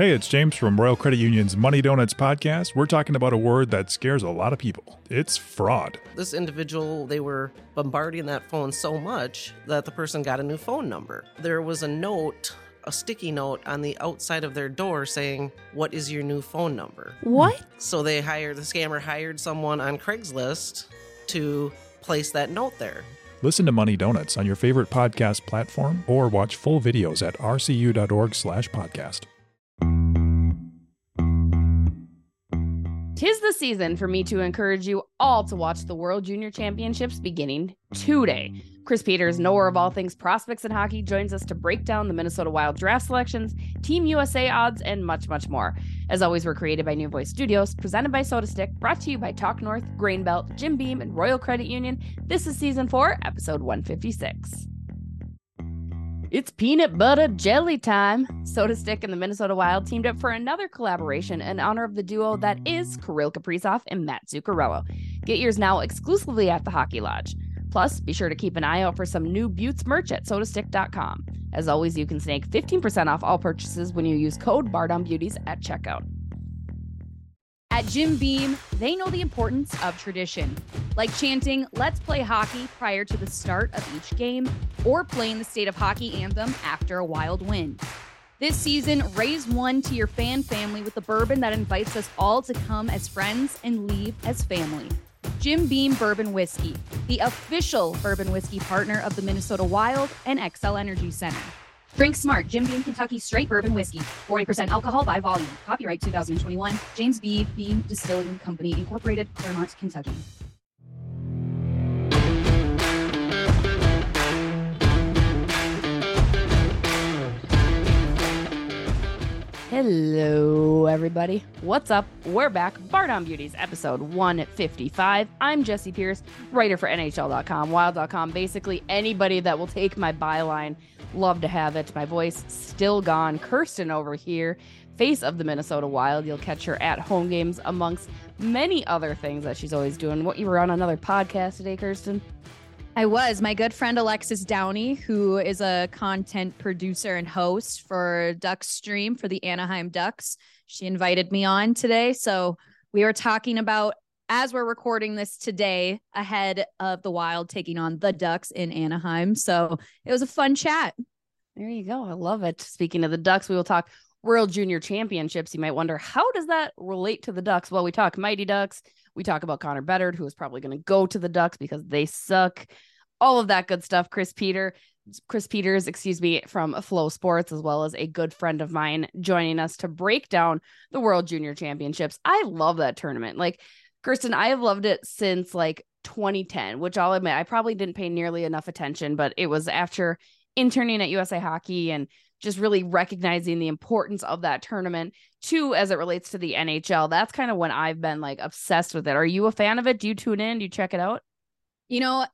Hey, it's James from Royal Credit Union's Money Donuts podcast. We're talking about a word that scares a lot of people. It's fraud. This individual, they were bombarding that phone so much that the person got a new phone number. There was a note, a sticky note on the outside of their door saying, What is your new phone number? What? So they hired, the scammer hired someone on Craigslist to place that note there. Listen to Money Donuts on your favorite podcast platform or watch full videos at rcu.org season for me to encourage you all to watch the World Junior Championships beginning today. Chris Peters, knower of all things prospects in hockey, joins us to break down the Minnesota Wild draft selections, Team USA odds, and much, much more. As always, we're created by New Voice Studios, presented by SotaStick, brought to you by Talk North, Grain Belt, Jim Beam, and Royal Credit Union. This is season four, episode 156. It's peanut butter jelly time. SotaStick and the Minnesota Wild teamed up for another collaboration in honor of the duo that is Kirill Kaprizov and Matt Zuccarello. Get yours now exclusively at the Hockey Lodge. Plus, be sure to keep an eye out for some new Buttes merch at sotastick.com. As always, you can snag 15% off all purchases when you use code BARDOWNBEAUTIES at checkout. At Jim Beam, they know the importance of tradition, like chanting, let's play hockey prior to the start of each game, or playing the state of hockey anthem after a wild win. This season, raise one to your fan family with the bourbon that invites us all to come as friends and leave as family. Jim Beam Bourbon Whiskey, the official bourbon whiskey partner of the Minnesota Wild and Xcel Energy Center. Drink smart, Jim Beam Kentucky Straight Bourbon Whiskey, 40% alcohol by volume. Copyright 2021, James B. Beam Distilling Company, Incorporated, Clermont, Kentucky. Hello, everybody. What's up? We're back. Bardown Beauties, episode 155. I'm Jessi Pierce, writer for NHL.com, Wild.com, basically anybody that will take my byline. Love to have it. My voice still gone. Kirsten over here, face of the Minnesota Wild. You'll catch her at home games amongst many other things that she's always doing. What you were on another podcast today, Kirsten? I was. My good friend Alexis Downey, who is a content producer and host for Duck Stream for the Anaheim Ducks, she invited me on today. So we were talking about, as we're recording this today, ahead of the Wild taking on the Ducks in Anaheim. So it was a fun chat. There you go. I love it. Speaking of the Ducks, we will talk World Junior Championships. You might wonder, how does that relate to the Ducks? Well, we talk Mighty Ducks. We talk about Connor Bedard, who is probably going to go to the Ducks because they suck. All of that good stuff. Chris Peter, Chris Peters, excuse me, from FloSports, as well as a good friend of mine joining us to break down the World Junior Championships. I love that tournament. Like Kirsten, I have loved it since like 2010, which I'll admit I probably didn't pay nearly enough attention, but it was after interning at USA Hockey and just really recognizing the importance of that tournament too as it relates to the NHL. That's kind of when I've been like obsessed with it. Are you a fan of it? Do you tune in? Do you check it out? You know,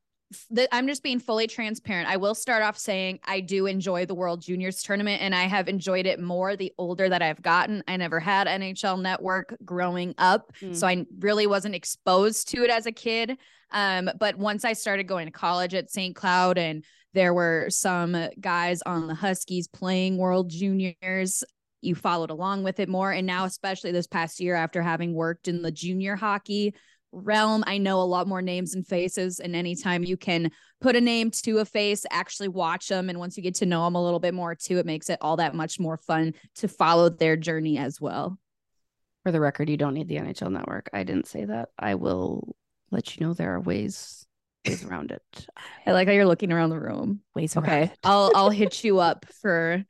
I'm just being fully transparent. I will start off saying I do enjoy the World Juniors tournament and I have enjoyed it more the older that I've gotten. I never had NHL network growing up, Mm. so I really wasn't exposed to it as a kid. Um, but once I started going to college at St. Cloud and there were some guys on the Huskies playing World Juniors, you followed along with it more. And now, especially this past year, after having worked in the junior hockey realm, I know a lot more names and faces. And anytime you can put a name to a face, actually watch them, and once you get to know them a little bit more too, it makes it all that much more fun to follow their journey as well. For the record, you don't need the NHL network. I didn't say that. I will let you know there are ways ways around it. I like how you're looking around the room. Ways Okay. I'll I'll hit you up for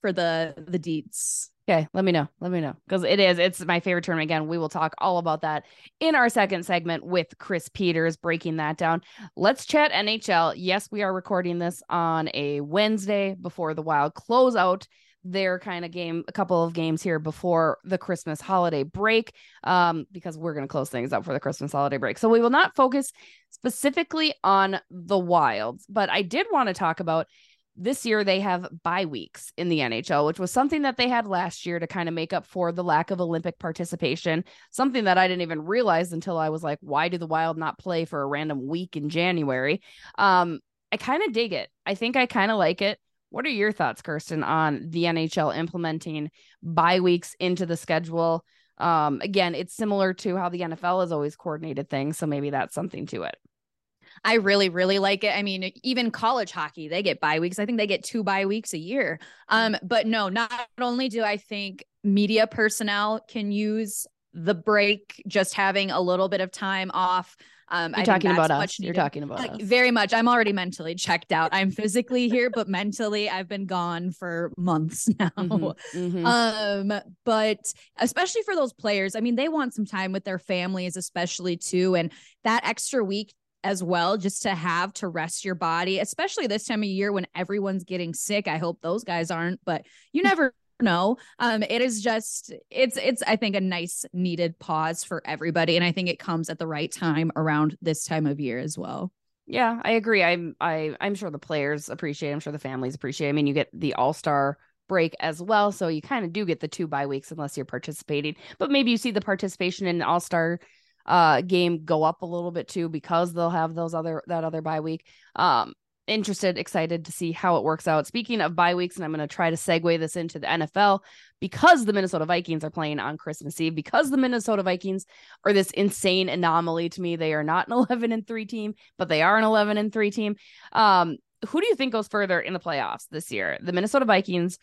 for the the deets. Okay, let me know. Let me know because it is. It's my favorite tournament. Again, we will talk all about that in our second segment with Chris Peters breaking that down. Let's chat NHL. Yes, we are recording this on a Wednesday before the Wild close out their kind of game, a couple of games here before the Christmas holiday break, um, because we're going to close things up for the Christmas holiday break. So we will not focus specifically on the Wilds, but I did want to talk about this year they have bye weeks in the NHL, which was something that they had last year to kind of make up for the lack of Olympic participation. Something that I didn't even realize until I was like, why do the Wild not play for a random week in January? Um, I kind of dig it. I think I kind of like it What are your thoughts, Kirsten, on the NHL implementing bye weeks into the schedule? Um, again, it's similar to how the NFL has always coordinated things, so maybe that's something to it. I really, really like it. I mean, even college hockey, they get bye weeks. I think they get two bye weeks a year. Um, but no, not only do I think media personnel can use the break, just having a little bit of time off. Um, You're I talking about us. You're talking about Like, us. very much. I'm already mentally checked out. I'm physically here, but mentally, I've been gone for months now. Mhm, mhm. Um, but especially for those players, I mean, they want some time with their families, especially too, and that extra week as well, just to have to rest your body, especially this time of year when everyone's getting sick. I hope those guys aren't, but you never know. Um, it is just it's it's I think a nice needed pause for everybody, and I think it comes at the right time around this time of year as well. Yeah, I agree. I'm I I'm sure the players appreciate. it. I'm sure the families appreciate. it. I mean, you get the All Star break as well, so you kind of do get the two bye weeks unless you're participating. But maybe you see the participation in All Star uh game go up a little bit too because they'll have those other that other bye week. Um, interested, excited to see how it works out. Speaking of bye weeks, and I'm going to try to segue this into the NFL because the Minnesota Vikings are playing on Christmas Eve. Because the Minnesota Vikings are this insane anomaly to me. They are not an 11 and 3 team, but they are an 11 and 3 team. Um, who do you think goes further in the playoffs this year? The Minnesota Vikings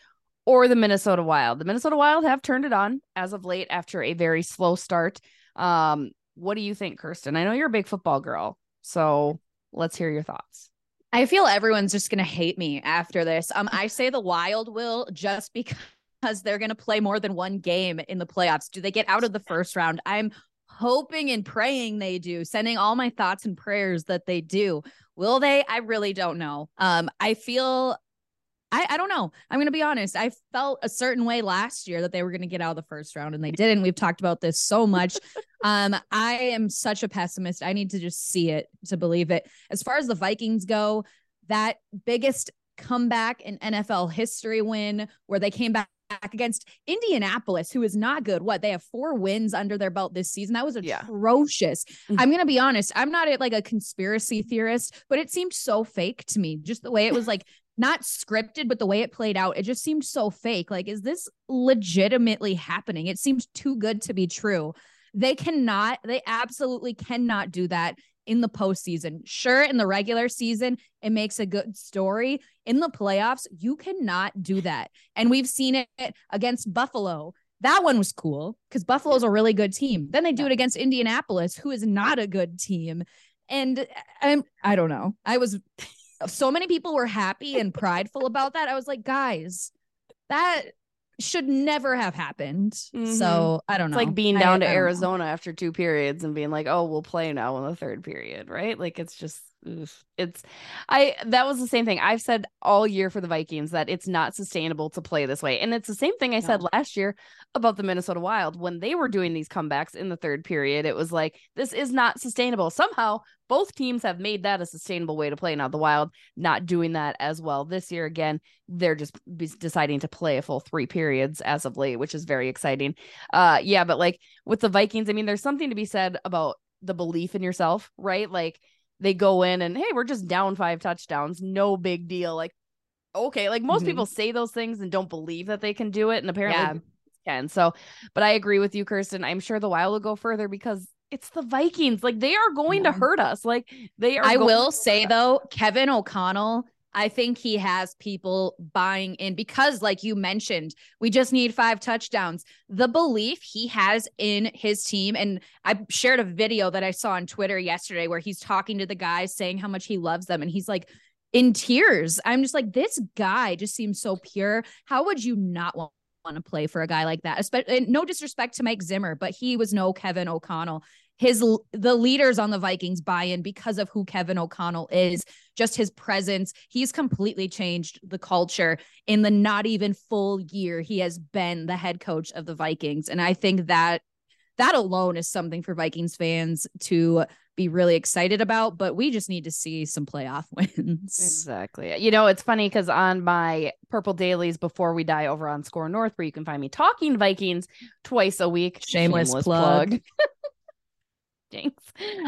or the Minnesota Wild? The Minnesota Wild have turned it on as of late after a very slow start. Um, what do you think, Kirsten? I know you're a big football girl, so let's hear your thoughts. I feel everyone's just gonna hate me after this. Um, I say the Wild will just because they're gonna play more than one game in the playoffs. Do they get out of the first round? I'm hoping and praying they do, sending all my thoughts and prayers that they do. Will they? I really don't know. Um, I feel I, I don't know. I'm going to be honest. I felt a certain way last year that they were going to get out of the first round and they didn't. We've talked about this so much. um, I am such a pessimist. I need to just see it to believe it. As far as the Vikings go, that biggest comeback in NFL history win where they came back against Indianapolis, who is not good. What they have four wins under their belt this season. That was Yeah. atrocious. Mhm. I'm gonna be honest. I'm not like a conspiracy theorist, but it seemed so fake to me. Just the way it was like not scripted, but the way it played out, it just seemed so fake. Like, is this legitimately happening? It seems too good to be true. They cannot, they absolutely cannot do that in the postseason. Sure, in the regular season, it makes a good story. In the playoffs, you cannot do that. And we've seen it against Buffalo. That one was cool because Buffalo's a really good team. Then they do it against Indianapolis, who is not a good team. And I'm, I don't know. I was, so many people were happy and prideful about that. I was like, guys, that should never have happened. Mhm. So I don't know. It's like being I- down to I don't know. Arizona after two periods and being like, "Oh, we'll play now in the third period," right? Like it's just oof. it's I that was the same thing. I've said all year for the Vikings that it's not sustainable to play this way. And it's the same thing I said last year about the Minnesota Wild when they were doing these comebacks in the third period. It was like this is not sustainable. Somehow both teams have made that a sustainable way to play. Now the Wild not doing that as well this year again. They're just be- deciding to play a full 3 periods as of late, which is very exciting. Uh yeah, but like with the Vikings, I mean there's something to be said about the belief in yourself, right? Like they go in and hey, we're just down five touchdowns, no big deal. Like okay, like most Mhm. people say those things and don't believe that they can do it and apparently Yeah. can. So, but I agree with you Kirsten. I'm sure the Wild will go further because it's the Vikings. Like they are going to hurt us. Like they are I will say us. though, Kevin O'Connell, I think he has people buying in because, like you mentioned, we just need five touchdowns. The belief he has in his team, and I shared a video that I saw on Twitter yesterday where he's talking to the guys saying how much he loves them, and he's like in tears. I'm just like, this guy just seems so pure. How would you not want? Want to play for a guy like that, especially no disrespect to Mike Zimmer, but he was no Kevin O'Connell his the leaders on the Vikings buy in because of who Kevin O'Connell is, just his presence. He's completely changed the culture in the not even full year he has been the head coach of the Vikings. And I think that that alone is something for Vikings fans to be really excited about, but we just need to see some playoff wins. Exactly. You know, it's funny because on my Purple Dailies before we die over on SKOR North, where you can find me talking Vikings twice a week. Shameless plug.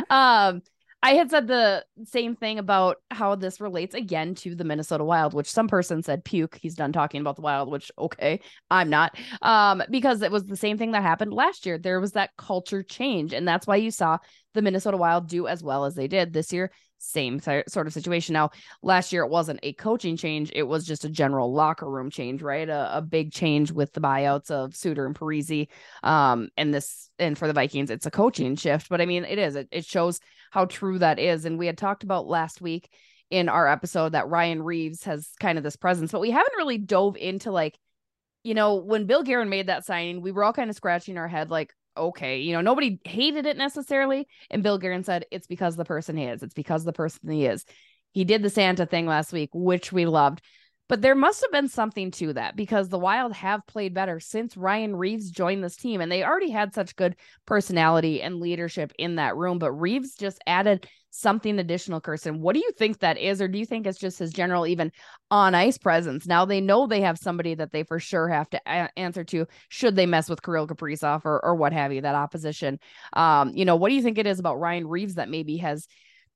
Um, I had said the same thing about how this relates again to the Minnesota Wild, which some person said puke. He's done talking about the Wild, which okay, I'm not. Um, because it was the same thing that happened last year. There was that culture change, and that's why you saw the Minnesota Wild do as well as they did this year same sort of situation. Now, last year it wasn't a coaching change, it was just a general locker room change, right? A, a big change with the buyouts of Suter and Parise. Um, and this, and for the Vikings, it's a coaching shift. But I mean, it is, it, it shows how true that is. And we had talked about last week in our episode that Ryan Reaves has kind of this presence, but we haven't really dove into like, you know, when Bill Guerin made that signing, we were all kind of scratching our head, like, okay. You know, nobody hated it necessarily. And Bill Guerin said it's because the person he is. It's because the person he is. He did the Santa thing last week, which we loved. But there must have been something to that because the Wild have played better since Ryan Reaves joined this team. And they already had such good personality and leadership in that room. But Reaves just added something additional, Kirsten. What do you think that is? Or do you think it's just his general, even on ice presence? Now they know they have somebody that they for sure have to a- answer to should they mess with Kirill Kaprizov or, or what have you, that opposition. Um, you know, what do you think it is about Ryan Reaves that maybe has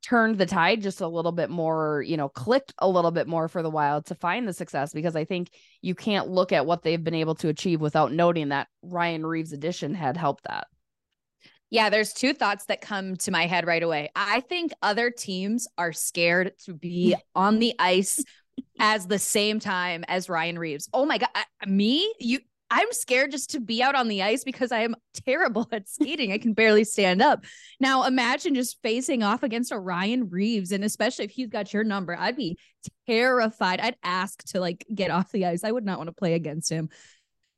turned the tide just a little bit more, you know, clicked a little bit more for the Wild to find the success because I think you can't look at what they've been able to achieve without noting that Ryan Reaves' addition had helped that. Yeah, there's two thoughts that come to my head right away. I think other teams are scared to be on the ice as the same time as Ryan Reaves. Oh my god, I, me? You I'm scared just to be out on the ice because I am terrible at skating. I can barely stand up. Now, imagine just facing off against a Ryan Reaves, and especially if he's got your number, I'd be terrified. I'd ask to like get off the ice. I would not want to play against him.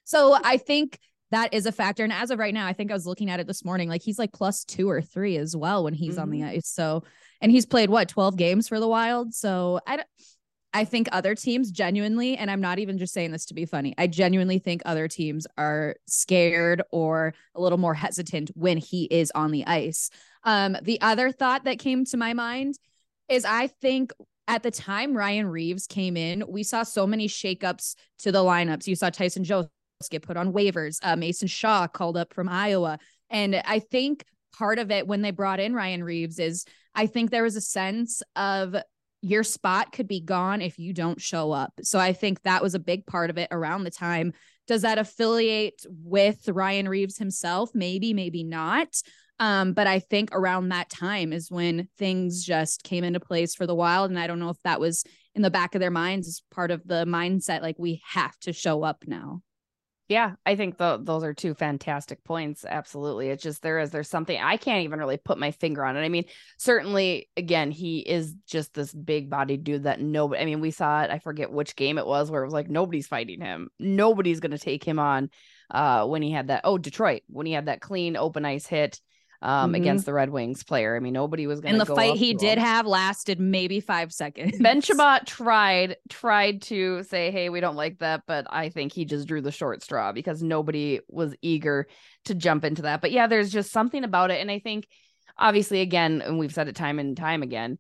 So I think that is a factor. And as of right now, I think I was looking at it this morning, like he's like plus two or three as well when he's mm-hmm. on the mm-hmm. ice. So, and he's played what 12 games for the Wild. So I don't I think other teams genuinely, and I'm not even just saying this to be funny, I genuinely think other teams are scared or a little more hesitant when he is on the ice. Um, the other thought that came to my mind is I think at the time Ryan Reaves came in, we saw so many shakeups to the lineups. You saw Tyson Jost get put on waivers, uh, Mason Shaw called up from Iowa. And I think part of it when they brought in Ryan Reaves is I think there was a sense of your spot could be gone if you don't show up. So I think that was a big part of it around the time. Does that affiliate with Ryan Reaves himself? Maybe, maybe not. Um, but I think around that time is when things just came into place for the Wild. And I don't know if that was in the back of their minds as part of the mindset, like we have to show up now. Yeah, I think the, those are two fantastic points. Absolutely. It's just there is there's something I can't even really put my finger on it. I mean, certainly again, he is just this big body dude that nobody I mean, we saw it, I forget which game it was where it was like nobody's fighting him. Nobody's gonna take him on uh when he had that oh Detroit, when he had that clean open ice hit um, mm-hmm. against the Red Wings player. I mean, nobody was going. And the fight he did him. have lasted maybe five seconds. Ben Chiarot tried tried to say, "Hey, we don't like that," but I think he just drew the short straw because nobody was eager to jump into that. But yeah, there's just something about it, and I think obviously, again, and we've said it time and time again.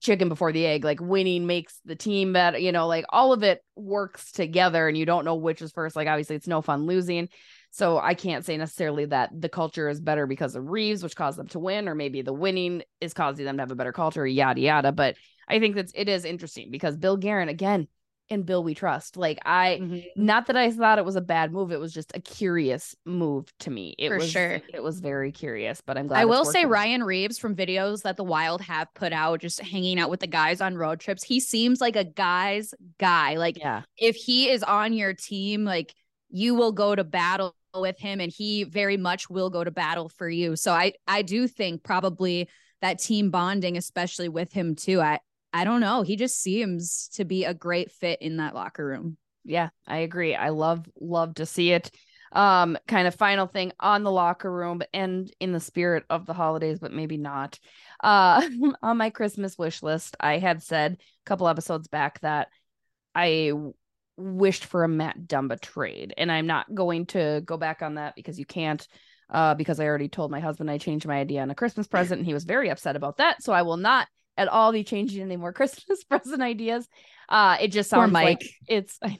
Chicken before the egg, like winning makes the team better, you know, like all of it works together and you don't know which is first. Like, obviously, it's no fun losing so I can't say necessarily that the culture is better because of Reaves, which caused them to win, or maybe the winning is causing them to have a better culture, yada yada. But I think that it is interesting because Bill Guerin, again, in Bill we trust. Like I mm-hmm. not that I thought it was a bad move, it was just a curious move to me. It For was sure. It was very curious, but I'm glad. I will say Ryan Reaves from videos that the Wild have put out, just hanging out with the guys on road trips, he seems like a guy's guy. Like yeah. if he is on your team, like you will go to battle with him and he very much will go to battle for you. So I I do think probably that team bonding especially with him too. I I don't know, he just seems to be a great fit in that locker room. Yeah, I agree. I love love to see it. Um kind of final thing on the locker room and in the spirit of the holidays but maybe not. Uh on my Christmas wish list, I had said a couple episodes back that I wished for a Matt Dumba trade. And I'm not going to go back on that because you can't, uh, because I already told my husband I changed my idea on a Christmas present and he was very upset about that. So I will not at all be changing any more Christmas present ideas. Uh, it just sounds like it's. I,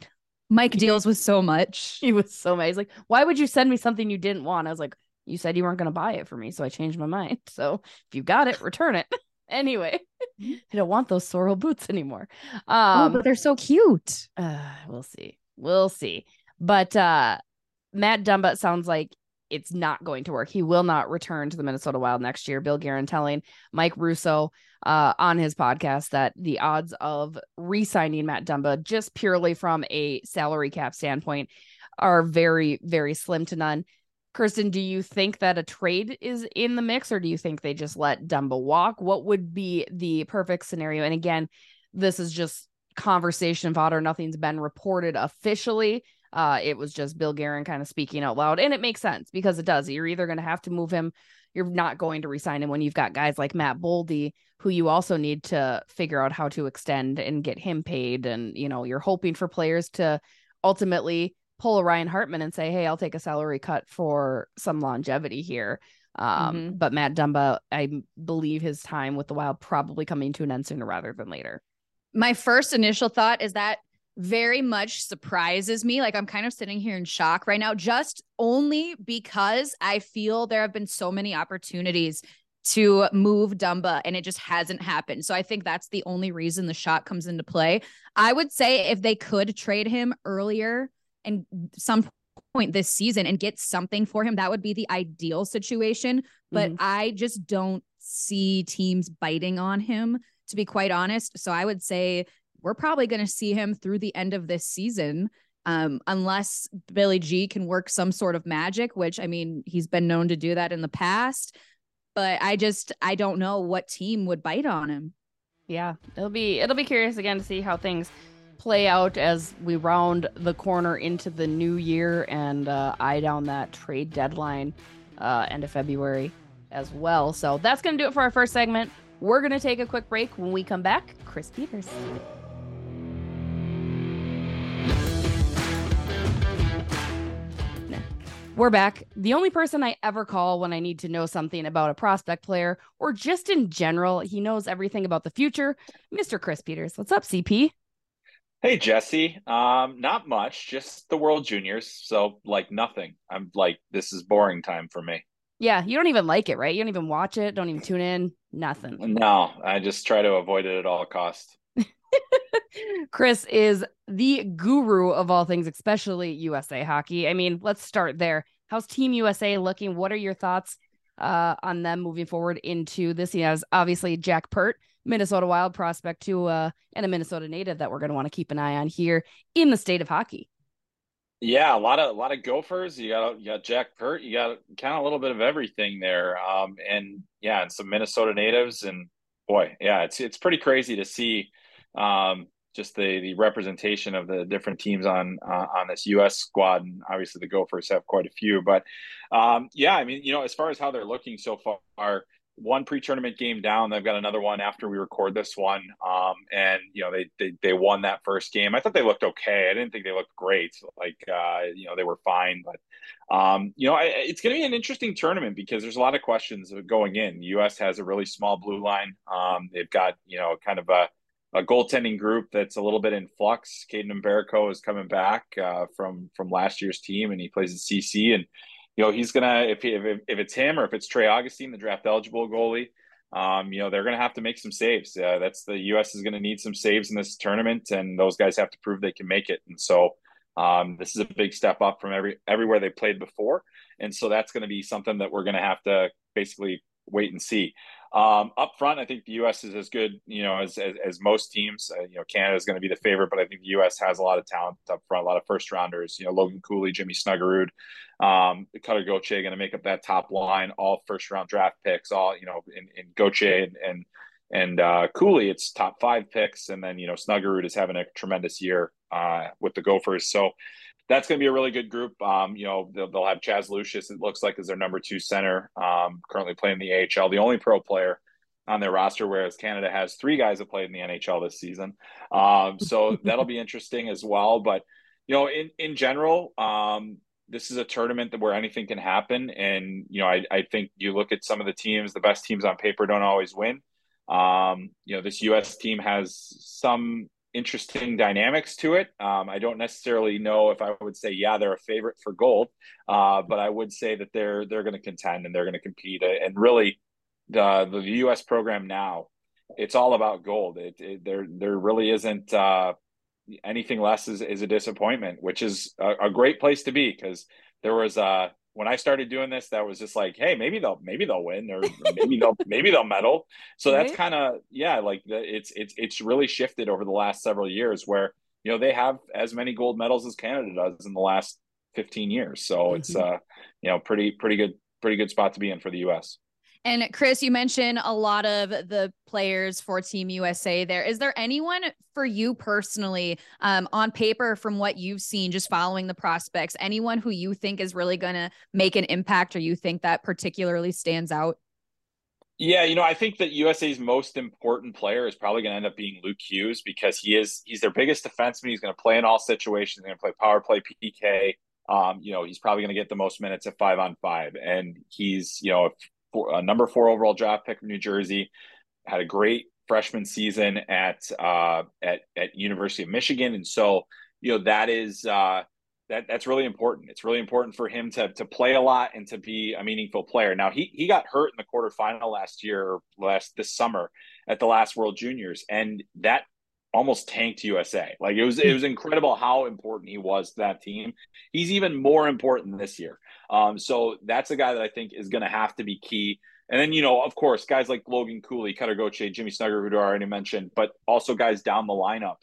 Mike deals with so much. He was so mad. He's like, why would you send me something you didn't want? I was like, you said you weren't going to buy it for me. So I changed my mind. So if you got it, return it. Anyway, I don't want those Sorel boots anymore. oh, Um, but they're so cute. uh, we'll see. We'll see. But uh, Matt Dumba sounds like it's not going to work. He will not return to the Minnesota Wild next year. Bill Guerin telling Mike Russo uh, on his podcast that the odds of re-signing Matt Dumba just purely from a salary cap standpoint are very, very slim to none. Kirsten, do you think that a trade is in the mix or do you think they just let Dumba walk? What would be the perfect scenario? And again, this is just conversation fodder. Nothing's been reported officially. Uh, it was just Bill Guerin kind of speaking out loud, and it makes sense because it does. You're either going to have to move him, you're not going to resign him when you've got guys like Matt Boldy, who you also need to figure out how to extend and get him paid. And you know, you're hoping for players to ultimately pull a Ryan Hartman and say, "Hey, I'll take a salary cut for some longevity here." Um, Mhm. But Matt Dumba, I believe his time with the Wild probably coming to an end sooner rather than later. my first initial thought is that very much surprises me. Like I'm kind of sitting here in shock right now, just only because I feel there have been so many opportunities to move Dumba and it just hasn't happened. So I think that's the only reason the shot comes into play. I would say if they could trade him earlier and some point this season and get something for him, that would be the ideal situation. But Mhm. I just don't see teams biting on him to be quite honest. So I would say we're probably going to see him through the end of this season. Um, unless Billy G can work some sort of magic, which I mean, he's been known to do that in the past. But I just I don't know what team would bite on him. yeah it'll be it'll be curious again to see how things play out as we round the corner into the new year and uh, eye down that trade deadline uh, end of february as well so that's going to do it for our first segment we're going to take a quick break when we come back chris peters We're back. The only person I ever call when I need to know something about a prospect player or just in general, he knows everything about the future. Mr. Chris Peters. What's up, CP? Hey Jessi, um, not much, just the World Juniors. So like nothing. I'm like, this is boring time for me. Yeah, you don't even like it, right? You don't even watch it, don't even tune in, nothing. No, I just try to avoid it at all costs. Chris is the guru of all things, especially USA hockey. I mean, let's start there. How's Team USA looking? What are your thoughts uh, on them moving forward into this? He has obviously Jack Peart, Minnesota Wild prospect, too, uh, and a Minnesota native that we're going to want to keep an eye on here in the state of hockey. Yeah, a lot of a lot of Gophers. You got you got Jack Peart. You got kind of a little bit of everything there. Um, and yeah, and some Minnesota natives. And boy, yeah, it's it's pretty crazy to see um, just the the representation of the different teams on uh, on this U.S. squad. And obviously, the Gophers have quite a few. But um, yeah, I mean, you know, as far as how they're looking so far, one pre-tournament game down. They've got another one after we record this one. Um, and you know, they, they they won that first game. I thought they looked okay. I didn't think they looked great. Like uh, you know, they were fine, but um, you know, I, it's going to be an interesting tournament because there's a lot of questions going in. The U.S. has a really small blue line. Um, they've got you know, kind of a a goaltending group that's a little bit in flux. Kaidan Mbereko is coming back uh, from from last year's team, and he plays at CC. And you know he's gonna if he, if, if it's him or if it's Trey Augustine, the draft eligible goalie, um, you know they're gonna have to make some saves. Uh, that's the U.S. is gonna need some saves in this tournament, and those guys have to prove they can make it. And so um, this is a big step up from every everywhere they played before, and so that's to be something that we're to have to basically wait and see. Um, up front, I think the U.S. is as good, you know, as as, as most teams. Uh, you know, Canada is going to be the favorite, but I think the U.S. has a lot of talent up front, a lot of first rounders. You know, Logan Cooley, Jimmy Snuggerud, um, Cutter Gauthier going to make up that top line. All first round draft picks. All you know, in, in Gauthier and and, and uh, Cooley, it's top five picks, and then you know Snuggerud is having a tremendous year uh, with the Gophers. So that's going to be a really good group. Um, you know, they'll, they'll, have Chaz Lucius, it looks like, is their number two center, um, currently playing the AHL, the only pro player on their roster, whereas Canada has three guys that played in the NHL this season. Um, so that'll be interesting as well. But, you know, in, in general, um, this is a tournament that where anything can happen. And, you know, I, I think you look at some of the teams, the best teams on paper don't always win. Um, you know, this U.S. team has some interesting dynamics to it. Um, I don't necessarily know if I would say, yeah, they're a favorite for gold, uh, but I would say that they're they're going to contend and they're going to compete. And really, the the U.S. program now it's all about gold. It, it there there really isn't uh, anything less is, is a disappointment, which is a, a great place to be because there was uh when I started doing this, that was just like, hey, maybe they'll maybe they'll win or maybe they'll maybe they'll medal. So right? that's kind of yeah, like the, it's it's it's really shifted over the last several years where you know they have as many gold medals as Canada does in the last 15 years. So mm-hmm. it's uh you know pretty pretty good pretty good spot to be in for the U.S. And Chris, you mentioned a lot of the players for Team USA there. Is there anyone for you personally um, on paper from what you've seen, just following the prospects, anyone who you think is really going to make an impact or you think that particularly stands out? Yeah, you know, I think that USA's most important player is probably going to end up being Luke Hughes because he is he's their biggest defenseman. He's going to play in all situations. He's going to play power play, PK. Um, you know, he's probably going to get the most minutes at five on five, and he's you know four, a number four overall draft pick from New Jersey. Had a great freshman season at uh, at at University of Michigan, and so you know that is uh, that that's really important. It's really important for him to to play a lot and to be a meaningful player. Now he he got hurt in the quarterfinal last year, last this summer at the last World Juniors, and that almost tanked USA. Like it was it was incredible how important he was to that team. He's even more important this year. Um, so that's a guy that I think is going to have to be key. And then, you know, of course, guys like Logan Cooley, Cutter Gauthier, Jimmy Snuggerud, who I already mentioned, but also guys down the lineup.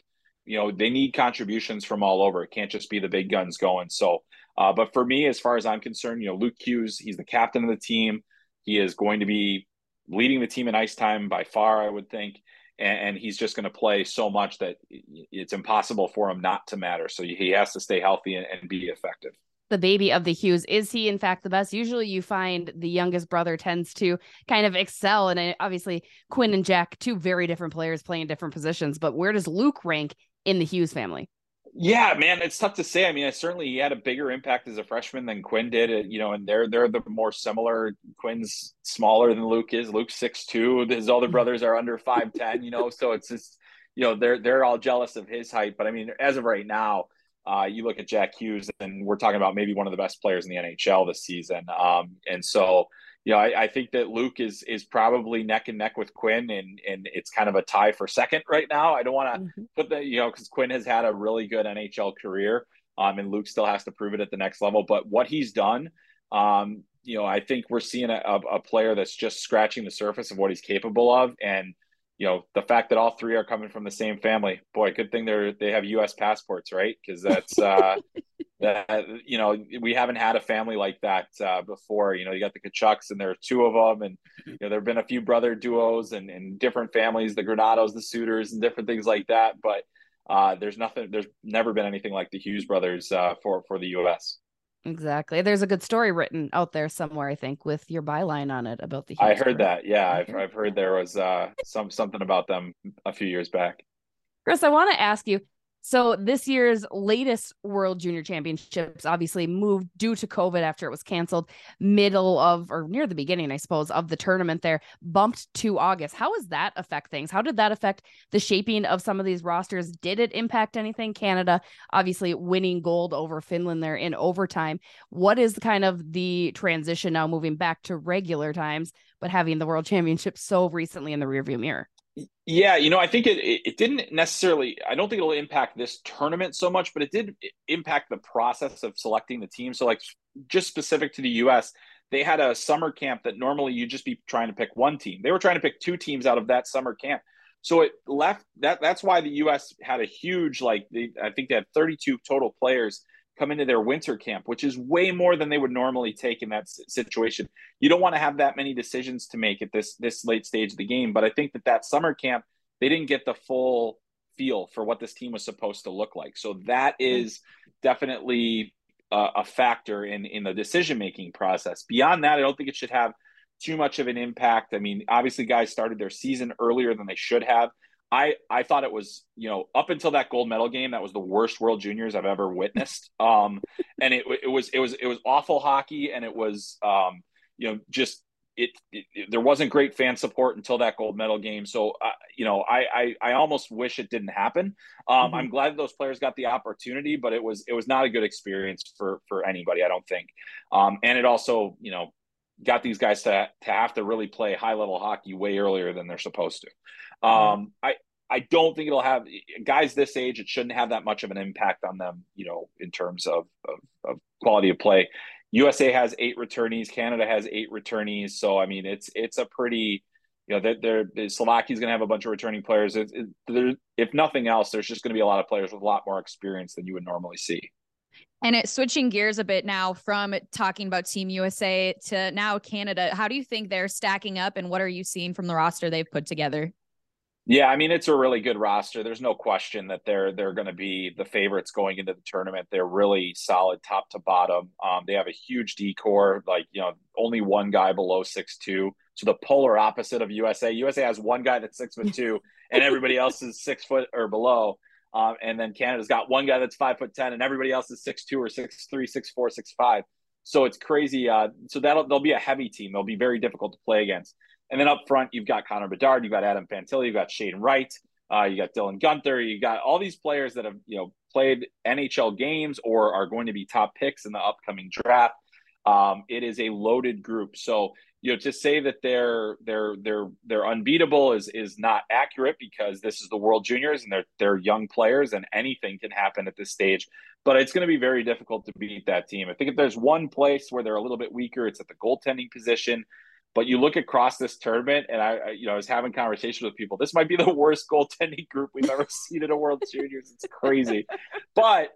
You know, they need contributions from all over. It can't just be the big guns going. So, uh, but for me, as far as I'm concerned, you know, Luke Hughes, he's the captain of the team. He is going to be leading the team in ice time by far, I would think. And, and he's just going to play so much that it's impossible for him not to matter. So he has to stay healthy and, and be effective the baby of the Hughes. Is he in fact the best? Usually you find the youngest brother tends to kind of excel. And obviously Quinn and Jack, two very different players playing different positions. But where does Luke rank in the Hughes family? Yeah, man, it's tough to say. I mean, certainly he had a bigger impact as a freshman than Quinn did. Uh, you know, and they're they're the more similar. Quinn's smaller than Luke is. Luke's six two. His older mm-hmm. brothers are under five ten. You know, so it's just you know they're they're all jealous of his height. But I mean, as of right now, uh, you look at Jack Hughes, and we're talking about maybe one of the best players in the NHL this season. Um, and so, you know, I, I, think that Luke is is probably neck and neck with Quinn, and and it's kind of a tie for second right now. I don't want to mm-hmm. put the you know because Quinn has had a really good NHL career, um, and Luke still has to prove it at the next level. But what he's done, um, you know, I think we're seeing a, a player that's just scratching the surface of what he's capable of, and you know the fact that all three are coming from the same family boy good thing they're they have us passports right? Because that's uh that you know we haven't had a family like that uh before. You know you got the Tkachuks and there are two of them and you know there have been a few brother duos and, and different families the Granatos the Suters and different things like that. But uh there's nothing there's never been anything like the hughes brothers uh for for the us Exactly. There's a good story written out there somewhere, I think, with your byline on it about the. I heard that. Yeah, I've I've heard there was uh some something about them a few years back. Chris, I want to ask you so this year's latest World Junior Championships obviously moved due to COVID after it was canceled, middle of or near the beginning, I suppose, of the tournament there, bumped to August. How does that affect things? How did that affect the shaping of some of these rosters? Did it impact anything? Canada obviously winning gold over Finland there in overtime. What is kind of the transition now moving back to regular times, but having the World Championship so recently in the rearview mirror? Yeah, you know, I think it it didn't necessarily. I don't think it'll impact this tournament so much, but it did impact the process of selecting the team. So, like, just specific to the U.S., they had a summer camp that normally you'd just be trying to pick one team. They were trying to pick two teams out of that summer camp. So it left that. That's why the U.S. had a huge, like, they, I think they had 32 total players come into their winter camp, which is way more than they would normally take in that situation. You don't want to have that many decisions to make at this this late stage of the game, but I think that that summer camp they didn't get the full feel for what this team was supposed to look like. So that mm-hmm. is definitely a, a factor in in the decision making process. Beyond that, I don't think it should have too much of an impact. I mean, obviously, guys started their season earlier than they should have. I I thought it was you know up until that gold medal game that was the worst World Juniors I've ever witnessed. Um, and it it was it was it was awful hockey, and it was um, you know just it, it, it, there wasn't great fan support until that gold medal game. So uh, you know I, I I almost wish it didn't happen. Um, mm-hmm. I'm glad those players got the opportunity, but it was it was not a good experience for for anybody. I don't think. Um, and it also you know got these guys to to have to really play high level hockey way earlier than they're supposed to. Mm-hmm. Um, I I don't think it'll have guys this age. It shouldn't have that much of an impact on them, you know, in terms of of, of quality of play. USA has eight returnees. Canada has eight returnees. So I mean, it's it's a pretty you know, they're, they're Slovakia's going to have a bunch of returning players. It, it, if nothing else, there's just going to be a lot of players with a lot more experience than you would normally see. And it, switching gears a bit now from talking about Team USA to now Canada, how do you think they're stacking up and what are you seeing from the roster they've put together? Yeah, I mean it's a really good roster. There's no question that they're they're going to be the favorites going into the tournament. They're really solid top to bottom. Um, they have a huge D corps, like you know, only one guy below six two. So the polar opposite of USA. USA has one guy that's six foot two, and everybody else is six foot or below. Um, and then Canada's got one guy that's five foot ten, and everybody else is six two or six three, six four, six five. So it's crazy. Uh, so that'll they'll be a heavy team. They'll be very difficult to play against. And then up front, you've got Connor Bedard, you've got Adam Fantilli, you've got Shane Wright, uh, you got Dylan Guenther, you got all these players that have you know played NHL games or are going to be top picks in the upcoming draft. Um, it is a loaded group. So you know to say that they're they're they're they're unbeatable is is not accurate because this is the World Juniors and they're they're young players and anything can happen at this stage. But it's going to be very difficult to beat that team. I think if there's one place where they're a little bit weaker, it's at the goaltending position. But you look across this tournament, and I, you know, I was having conversations with people. This might be the worst goaltending group we've ever seen in a World Juniors. It's crazy. But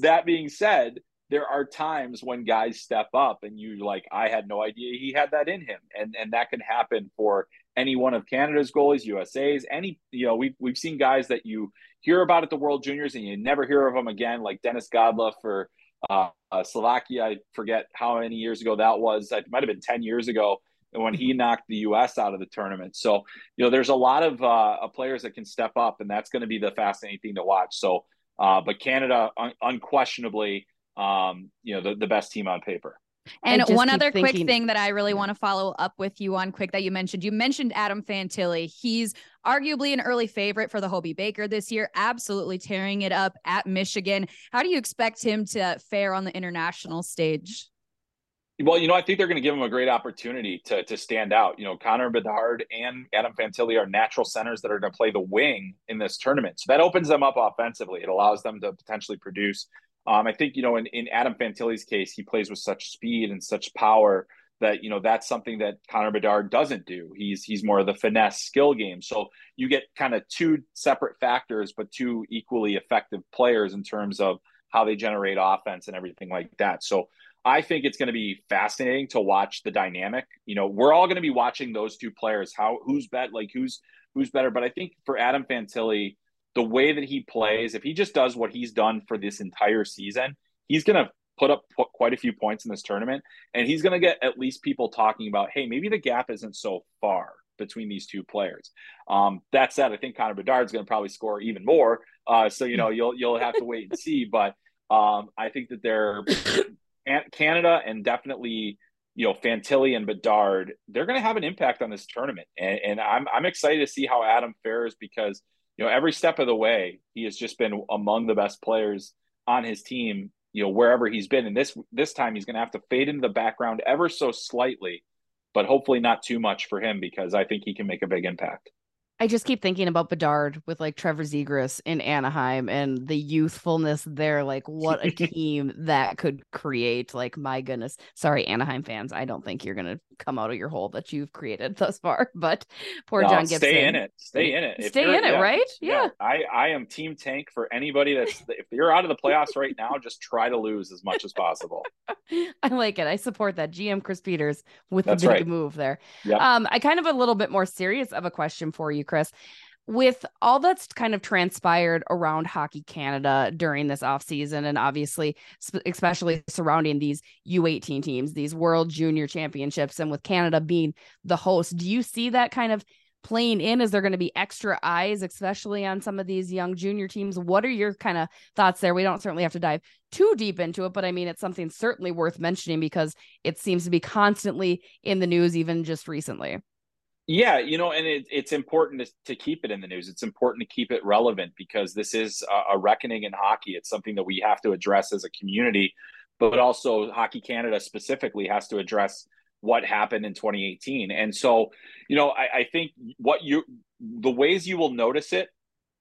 that being said, there are times when guys step up, and you like, I had no idea he had that in him, and and that can happen for any one of Canada's goalies, USA's, any you know, we've we've seen guys that you hear about at the World Juniors and you never hear of them again, like Denis Godla for uh, uh, Slovakia. I forget how many years ago that was. It might have been ten years ago when he knocked the U.S. out of the tournament. So, you know, there's a lot of uh, players that can step up, and that's going to be the fascinating thing to watch. So, uh, but Canada, un- unquestionably, um, you know, the, the best team on paper. And one other thinking, quick thing that I really want to follow up with you on quick that you mentioned. You mentioned Adam Fantilli. He's arguably an early favorite for the Hobey Baker this year, absolutely tearing it up at Michigan. How do you expect him to fare on the international stage? Well, you know, I think they're going to give him a great opportunity to to stand out. You know, Connor Bedard and Adam Fantilli are natural centers that are going to play the wing in this tournament. So that opens them up offensively. It allows them to potentially produce. Um, I think, you know, in, in Adam Fantilli's case, he plays with such speed and such power that, you know, that's something that Connor Bedard doesn't do. He's he's more of the finesse skill game. So you get kind of two separate factors, but two equally effective players in terms of how they generate offense and everything like that. So I think it's going to be fascinating to watch the dynamic. You know, we're all going to be watching those two players. How who's bet like who's who's better? But I think for Adam Fantilli, the way that he plays, if he just does what he's done for this entire season, he's going to put up put quite a few points in this tournament, and he's going to get at least people talking about, hey, maybe the gap isn't so far between these two players. Um, that said, I think Connor Bedard's going to probably score even more. Uh, so you know, you'll you'll have to wait and see, but. Um, I think that they're Canada and definitely you know Fantilli and Bedard, they're going to have an impact on this tournament, and, and, I'm I'm excited to see how Adam fares because you know every step of the way he has just been among the best players on his team. You know wherever he's been, and this this time he's going to have to fade into the background ever so slightly, but hopefully not too much for him because I think he can make a big impact. I just keep thinking about Bedard with like Trevor Zegras in Anaheim and the youthfulness there. Like, what a team that could create. Like, my goodness. Sorry, Anaheim fans. I don't think you're going to come out of your hole that you've created thus far. But poor no, John Gibson. Stay in it. Stay in it. Stay in it, yeah, right? Yeah. yeah. I, I am team tank for anybody that's, if you're out of the playoffs right now, just try to lose as much as possible. I like it. I support that. GM Chris Peters with that's the big right. move there. Yep. Um, I kind of a little bit more serious of a question for you, Chris with all that's kind of transpired around hockey canada during this offseason and obviously especially surrounding these u18 teams these world junior championships and with canada being the host do you see that kind of playing in? Is there going to be extra eyes especially on some of these young junior teams? What are your kind of thoughts there? We don't certainly have to dive too deep into it but i mean it's something certainly worth mentioning because it seems to be constantly in the news even just recently yeah, you know, and it, it's important to, to, keep it in the news. It's important to keep it relevant because this is a, a, reckoning in hockey. It's something that we have to address as a community, but also Hockey Canada specifically has to address what happened in 2018. And so, you know, I, I think what you the ways you will notice it,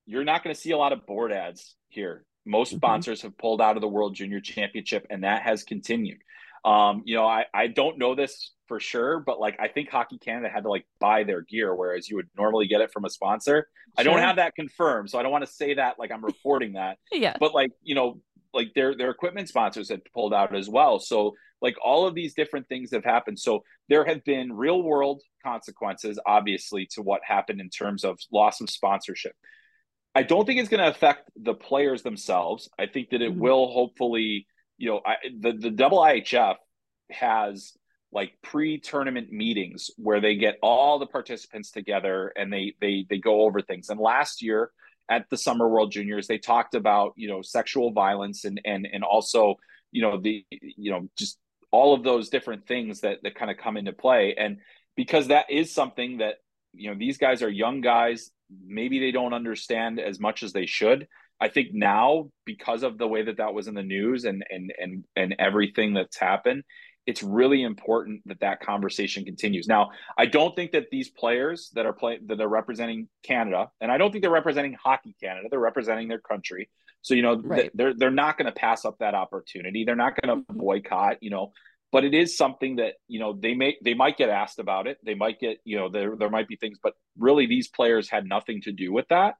you're not going to see a lot of board ads here. Most mm-hmm. sponsors have pulled out of the World Junior Championship, and that has continued. Um, you know, I, I don't know this for sure, but like I think Hockey Canada had to like buy their gear, whereas you would normally get it from a sponsor. Sure. I don't have that confirmed, so I don't want to say that like I'm reporting that. yeah. But like, you know, like their their equipment sponsors had pulled out as well. So like all of these different things have happened. So there have been real world consequences, obviously, to what happened in terms of loss of sponsorship. I don't think it's going to affect the players themselves. I think that it mm-hmm. will hopefully you know, I, the the double IHF has like pre-tournament meetings where they get all the participants together and they they they go over things. And last year at the Summer World Juniors, they talked about you know sexual violence and and and also you know the you know just all of those different things that that kind of come into play. And because that is something that you know these guys are young guys, maybe they don't understand as much as they should. I think now because of the way that that was in the news and and and and everything that's happened, it's really important that that conversation continues. Now, I don't think that these players that are playing that are representing Canada, and I don't think they're representing Hockey Canada, they're representing their country. So you know right. they're they're not going to pass up that opportunity. They're not going to mm-hmm. boycott. You know, but it is something that you know they may they might get asked about it. They might get you know there there might be things, but really these players had nothing to do with that.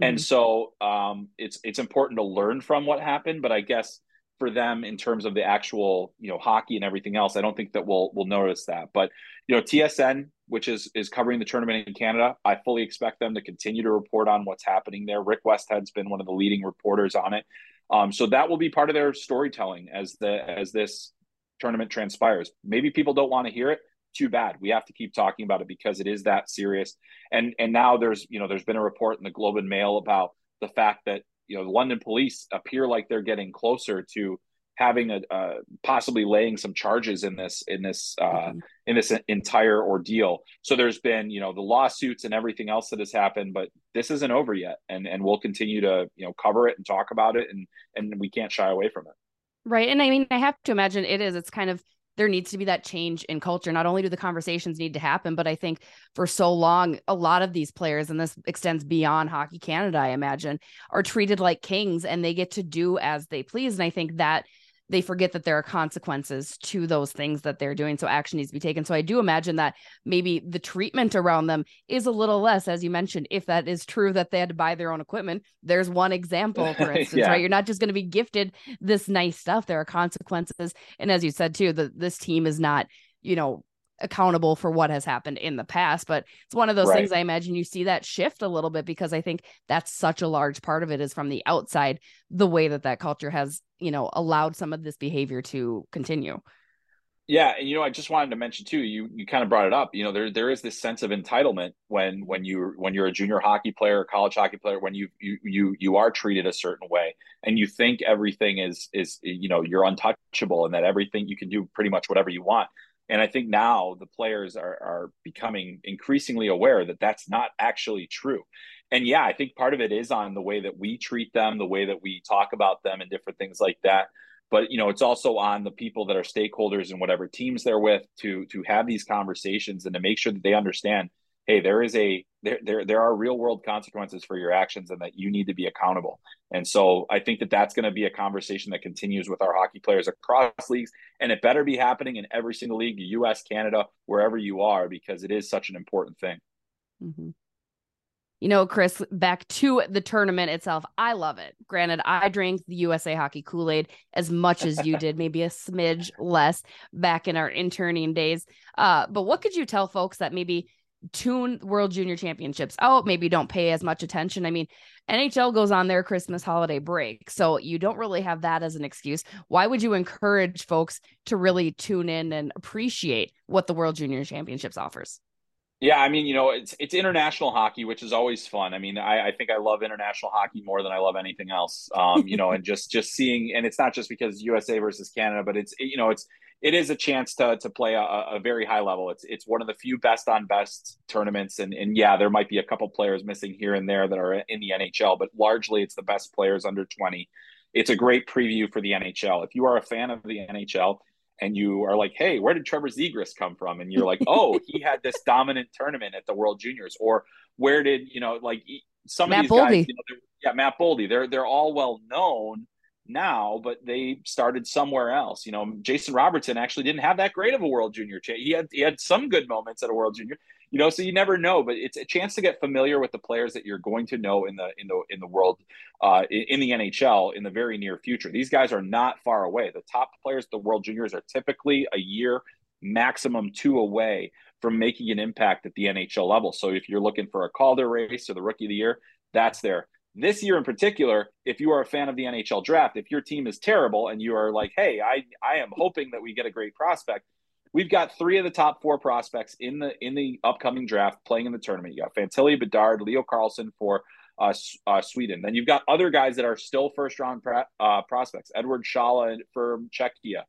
And mm-hmm. so um, it's it's important to learn from what happened, but I guess for them in terms of the actual you know hockey and everything else, I don't think that we'll we'll notice that. But you know TSN, which is is covering the tournament in Canada, I fully expect them to continue to report on what's happening there. Rick Westhead's been one of the leading reporters on it, um, so that will be part of their storytelling as the as this tournament transpires. Maybe people don't want to hear it too bad. We have to keep talking about it because it is that serious. And and now there's you know there's been a report in the Globe and Mail about the fact that you know the London police appear like they're getting closer to having a uh, possibly laying some charges in this in this uh, mm-hmm. in this entire ordeal. So there's been you know the lawsuits and everything else that has happened, but this isn't over yet, and and we'll continue to you know cover it and talk about it, and and we can't shy away from it. Right, and I mean I have to imagine it is. It's kind of there needs to be that change in culture. Not only do the conversations need to happen, but I think for so long, a lot of these players, and this extends beyond Hockey Canada, I imagine, are treated like kings and they get to do as they please. And I think that they forget that there are consequences to those things that they're doing. So action needs to be taken. So I do imagine that maybe the treatment around them is a little less, as you mentioned, if that is true that they had to buy their own equipment. There's one example, for instance, yeah. right? You're not just going to be gifted this nice stuff. There are consequences. And as you said too, the this team is not, you know, accountable for what has happened in the past but it's one of those right. things i imagine you see that shift a little bit because i think that's such a large part of it is from the outside the way that that culture has you know allowed some of this behavior to continue yeah and you know i just wanted to mention too you you kind of brought it up you know there there is this sense of entitlement when when you when you're a junior hockey player college hockey player when you you you you are treated a certain way and you think everything is is you know you're untouchable and that everything you can do pretty much whatever you want and I think now the players are, are becoming increasingly aware that that's not actually true. And yeah, I think part of it is on the way that we treat them, the way that we talk about them, and different things like that. But you know, it's also on the people that are stakeholders and whatever teams they're with to to have these conversations and to make sure that they understand hey, there is a there there there are real world consequences for your actions, and that you need to be accountable. And so I think that that's going to be a conversation that continues with our hockey players across leagues, and it better be happening in every single league, U.S., Canada, wherever you are, because it is such an important thing. Mm-hmm. You know, Chris, back to the tournament itself. I love it. Granted, I drank the USA Hockey Kool Aid as much as you did, maybe a smidge less back in our interning days. Uh, but what could you tell folks that maybe tune World Junior Championships out, maybe don't pay as much attention. I mean, NHL goes on their Christmas holiday break. So you don't really have that as an excuse. Why would you encourage folks to really tune in and appreciate what the World Junior Championships offers? Yeah, I mean, you know, it's it's international hockey, which is always fun. I mean, I, I think I love international hockey more than I love anything else. Um, you know, and just just seeing, and it's not just because USA versus Canada, but it's you know, it's it is a chance to to play a, a, very high level. It's it's one of the few best on best tournaments, and and yeah, there might be a couple players missing here and there that are in the NHL, but largely it's the best players under twenty. It's a great preview for the NHL. If you are a fan of the NHL and you are like, hey, where did Trevor Zegras come from? And you're like, oh, he had this dominant tournament at the World Juniors, or where did you know, like some Matt of these Boldy. guys, you know, yeah, Matt Boldy, they're they're all well known now, but they started somewhere else. You know, Jason Robertson actually didn't have that great of a World Junior. He had he had some good moments at a World Junior. You know, so you never know, but it's a chance to get familiar with the players that you're going to know in the in the in the world, uh, in, in the NHL in the very near future. These guys are not far away. The top players the World Juniors are typically a year, maximum two away from making an impact at the NHL level. So if you're looking for a Calder race or the Rookie of the Year, that's there. This year in particular, if you are a fan of the NHL draft, if your team is terrible and you are like, hey, I I am hoping that we get a great prospect, we've got three of the top four prospects in the in the upcoming draft playing in the tournament. You got Fantilli, Bedard, Leo Carlsson for uh, uh, Sweden. Then you've got other guys that are still first round pro- uh, prospects. Eduard Sale from Czechia,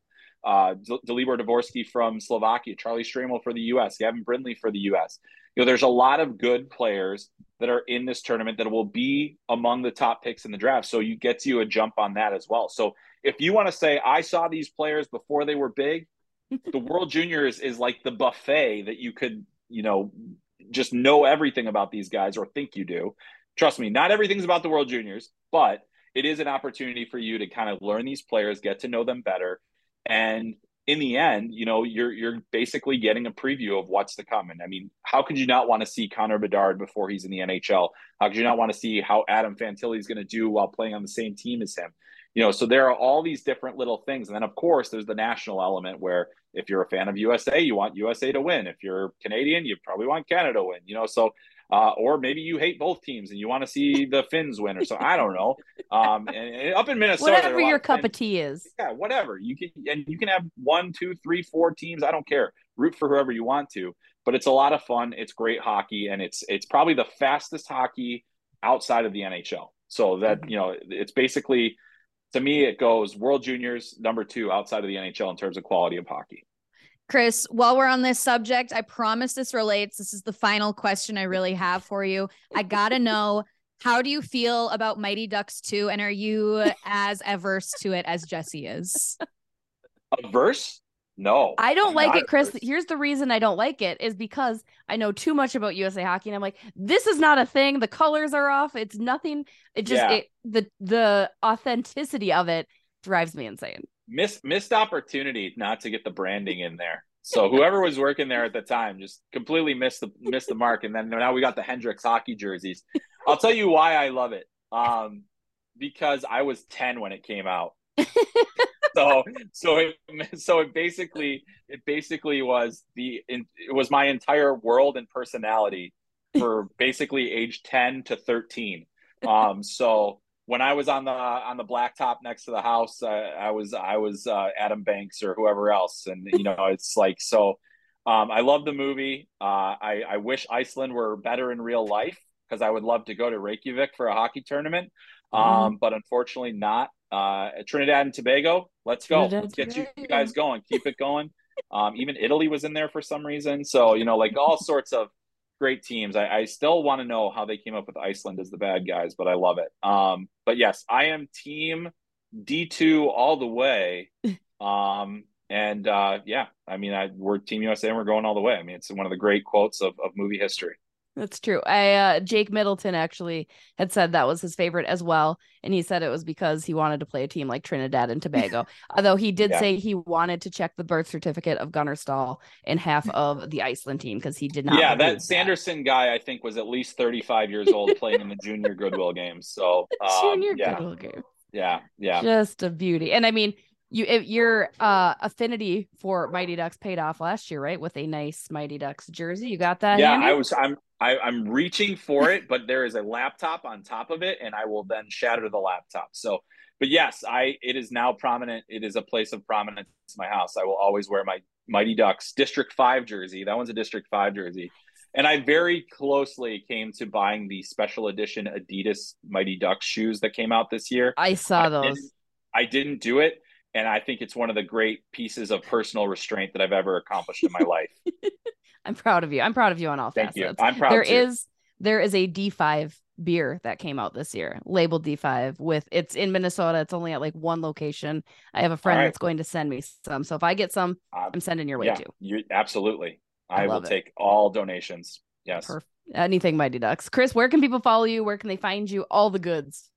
uh, Dalibor Dvorsky from Slovakia, Charlie Stramel for the U.S., Gavin Brindley for the U.S. You know, there's a lot of good players that are in this tournament that will be among the top picks in the draft. So you get you a jump on that as well. So if you want to say, I saw these players before they were big, the World Juniors is like the buffet that you could, you know, just know everything about these guys or think you do. Trust me, not everything's about the World Juniors, but it is an opportunity for you to kind of learn these players, get to know them better, and in the end, you know, you're you're basically getting a preview of what's to come. And I mean, how could you not want to see Connor Bedard before he's in the NHL? How could you not want to see how Adam Fantilli is going to do while playing on the same team as him? You know, so there are all these different little things. And then of course there's the national element where if you're a fan of USA, you want USA to win. If you're Canadian, you probably want Canada to win, you know. So uh, or maybe you hate both teams and you want to see the Finns win or so. I don't know. Um, and, and up in Minnesota, Whatever your of cup Finns- of tea is. yeah, whatever. You can and you can have one, two, three, four teams. I don't care. Root for whoever you want to. But it's a lot of fun. It's great hockey, and it's it's probably the fastest hockey outside of the NHL. So that you know, it's basically to me, it goes World Juniors number two outside of the NHL in terms of quality of hockey. Chris, while we're on this subject, I promise this relates. This is the final question I really have for you. I got to know how do you feel about Mighty Ducks 2 and are you as averse to it as Jessi is? Averse? No, I don't I'm like it, Chris. averse. Here's the reason I don't like it is because I know too much about USA hockey and I'm like, this is not a thing. The colors are off. It's nothing. It just Yeah. it, the the authenticity of it drives me insane. Miss, missed opportunity not to get the branding in there. So whoever was working there at the time just completely missed the missed the mark. And then now we got the Hendricks hockey jerseys. I'll tell you why I love it. Um, because I was ten when it came out. so so it so it basically it basically was the it was my entire world and personality for basically age 10 to 13 um so when i was on the on the blacktop next to the house uh, i was i was uh, adam banks or whoever else. And you know it's like so um i love the movie. Uh i i wish iceland were better in real life because i would love to go to reykjavik for a hockey tournament. Um but unfortunately not. Uh trinidad and tobago let's go. Trinidad let's get you guys going. Keep it going. Um even italy was in there for some reason. So you know like all sorts of great teams. I, I still want to know how they came up with iceland as the bad guys but i love it. Um but yes i am team d2 all the way. Um and uh yeah i mean I, we're team usa and we're going all the way. I mean it's one of the great quotes of, of movie history That's true. I uh Jake Middleton actually had said that was his favorite as well. And he said it was because he wanted to play a team like Trinidad and Tobago. Although he did Yeah. say he wanted to check the birth certificate of Gunnar Stahl in half of the Iceland team because he did not. yeah, that Sanderson guy, I think, was at least 35 years old playing in the junior Goodwill games. So, um, Junior yeah, Goodwill game. yeah, yeah, Just a beauty. And I mean, you if your uh affinity for Mighty Ducks paid off last year, right? With a nice Mighty Ducks jersey. You got that? yeah. handy? I was, I'm, I, I'm reaching for it, but there is a laptop on top of it, and I will then shatter the laptop. So, but yes, I, it is now prominent. It is a place of prominence in my house. I will always wear my Mighty Ducks District Five jersey. That one's a District Five jersey. And I very closely came to buying the special edition Adidas Mighty Ducks shoes that came out this year. I saw I those. didn't- I didn't do it. And I think it's one of the great pieces of personal restraint that I've ever accomplished in my life. I'm proud of you. I'm proud of you on all Thank you. facets. I'm proud There is there is a D5 beer that came out this year, labeled D5 with it's in Minnesota. It's only at like one location. I have a friend right. that's going to send me some. So if I get some, Uh, I'm sending your way yeah, too. you absolutely. I I, will it. take all donations. Yes. Perfect. Anything Mighty Ducks. Chris, where can people follow you? Where can they find you? All the goods.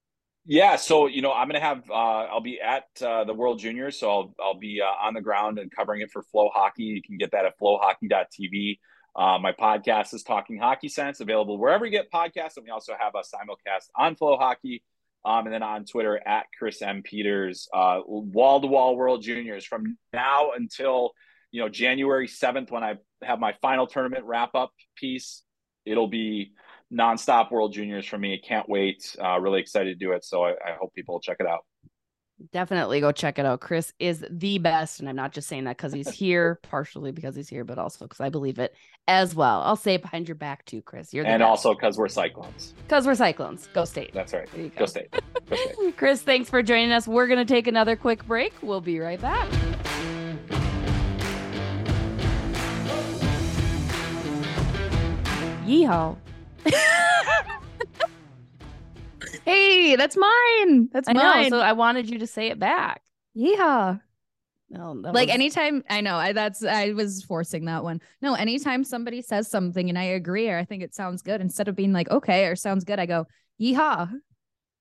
Yeah, so you know, I'm gonna have uh, I'll be at uh, the World Juniors, so I'll I'll be uh, on the ground and covering it for FloHockey. You can get that at flohockey.tv. Uh, my podcast is Talking Hockey Sense, available wherever you get podcasts, and we also have a simulcast on FloHockey, um, and then on Twitter at Chris M Peters. Wall to wall World Juniors from now until you know January 7th when I have my final tournament wrap up piece. It'll be nonstop World Juniors for me. Can't wait. Uh, really excited to do it. So I, I hope people check it out. Definitely go check it out. Chris is the best. And I'm not just saying that because he's here, partially because he's here, but also because I believe it as well. I'll say it behind your back too, Chris. You're the and also because we're Cyclones. because we're Cyclones. Go State. That's right. Go. Go State. Go State. Chris, thanks for joining us. We're going to take another quick break. We'll be right back. Yeehaw. Hey, that's mine. That's I know. mine. So I wanted you to say it back. yeah. Oh, no, Like was- anytime I know I that's I was forcing that one. No, anytime somebody says something and I agree or I think it sounds good, instead of being like, okay, or sounds good, I go, yeehaw.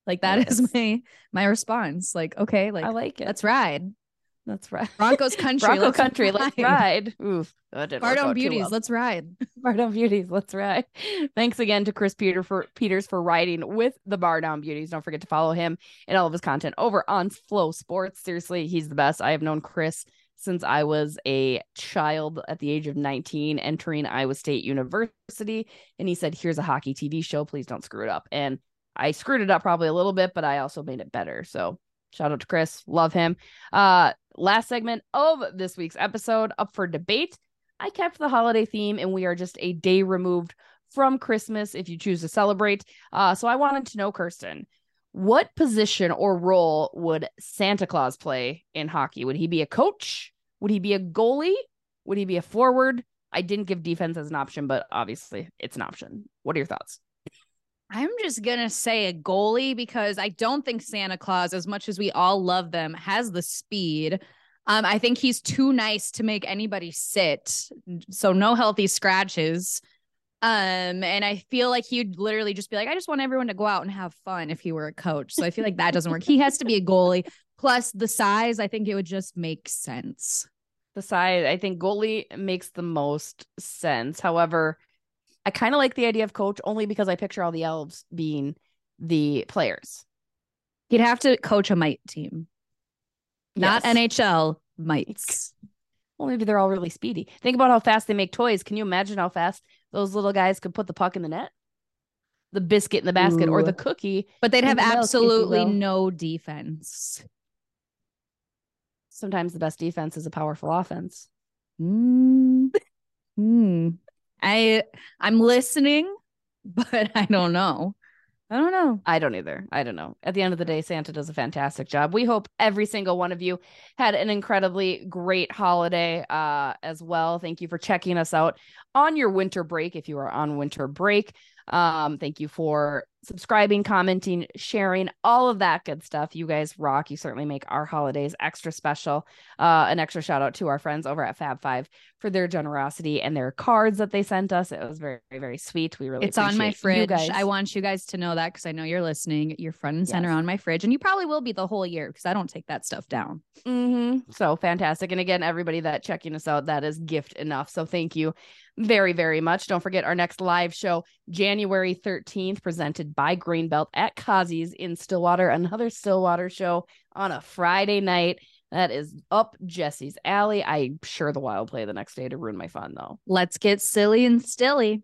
Like that is Yes. my my response. Like, okay, like I like it. let's ride. That's right. Broncos country. Bronco let's country. Let's ride. Oof. That didn't work Bardown out too beauties. well. Let's ride. Bardown Beauties. Let's ride. Thanks again to Chris Peter for Peters for writing with the Bardown Beauties. Don't forget to follow him and all of his content over on FloSports. Seriously, he's the best. I have known Chris since I was a child at the age of 19 entering Iowa State University. And he said, Here's a hockey TV show. Please don't screw it up. And I screwed it up probably a little bit, but I also made it better. So shout out to Chris. Love him. Uh last segment of this week's episode up for debate. I kept the holiday theme and we are just a day removed from Christmas if you choose to celebrate. Uh so I wanted to know Kirsten, what position or role would Santa Claus play in hockey? Would he be a coach? Would he be a goalie? Would he be a forward? I didn't give defense as an option, but obviously it's an option. What are your thoughts? I'm just gonna say a goalie because I don't think Santa Claus, as much as we all love them, has the speed. Um, I think he's too nice to make anybody sit. So no healthy scratches. Um, and I feel like he'd literally just be like, I just want everyone to go out and have fun if he were a coach. So I feel like that doesn't work. He has to be a goalie. Plus the size, I think it would just make sense. the size, I think goalie makes the most sense. However, I kind of like the idea of coach only because I picture all the elves being the players. He'd have to coach a mite team, not Yes. NHL mites. Well, maybe they're all really speedy. Think about how fast they make toys. Can you imagine how fast those little guys could put the puck in the net? The biscuit in the basket or the cookie. But they'd have absolutely no defense. Sometimes the best defense is a powerful offense. Mm. Hmm. I I'm listening, but I don't know. I don't know. I don't either. I don't know. At the end of the day, Santa does a fantastic job. We hope every single one of you had an incredibly great holiday uh, as well. Thank you for checking us out on your winter break if you are on winter break. Um, thank you for subscribing, commenting, sharing, all of that good stuff. You guys rock. You certainly make our holidays extra special. Uh, an extra shout out to our friends over at Fab Five for their generosity and their cards that they sent us. It was very, very sweet. We really It's on my fridge. guys. I want you guys to know that because I know you're listening. You're front and center Yes. on my fridge, and you probably will be the whole year because I don't take that stuff down. Mm-hmm. So fantastic. And again, everybody that checking us out, that is gift enough. So thank you very, very much. Don't forget our next live show, January 13th, presented by Grain Belt at Kazi's in Stillwater, another Stillwater show on a Friday night. That is up Jessi's alley. I'm sure the Wild play the next day to ruin my fun, though. Let's get silly and stilly.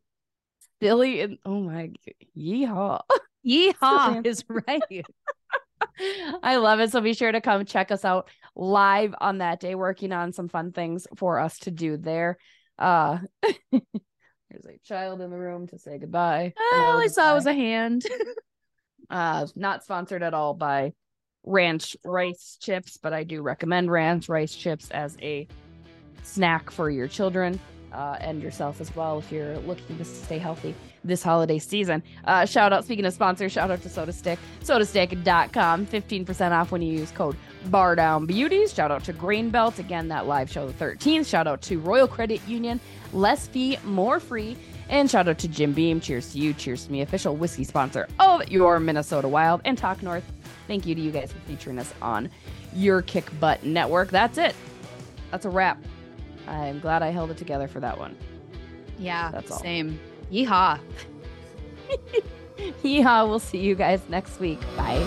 Billy and oh my, yeehaw. Yeehaw Silly. is right. I love it. So be sure to come check us out live on that day, working on some fun things for us to do there. Uh there's a child in the room to say goodbye. All I saw was a hand. uh not sponsored at all by ranch rice chips, but I do recommend ranch rice chips as a snack for your children uh, and yourself as well if you're looking to stay healthy. This holiday season. Uh, shout out, speaking of sponsors, shout out to Soda Stick, sotastick.com, 15% off when you use code BARDOWNBEAUTIES. Shout out to Grain Belt, again, that live show the 13th. Shout out to Royal Credit Union, less fee, more free. And shout out to Jim Beam. Cheers to you. Cheers to me, official whiskey sponsor of your Minnesota Wild and Talk North. Thank you to you guys for featuring us on your Kick Butt Network. That's it. That's a wrap. I'm glad I held it together for that one. Yeah, That's all. same. Yeehaw. Yeah, we'll see you guys next week. Bye.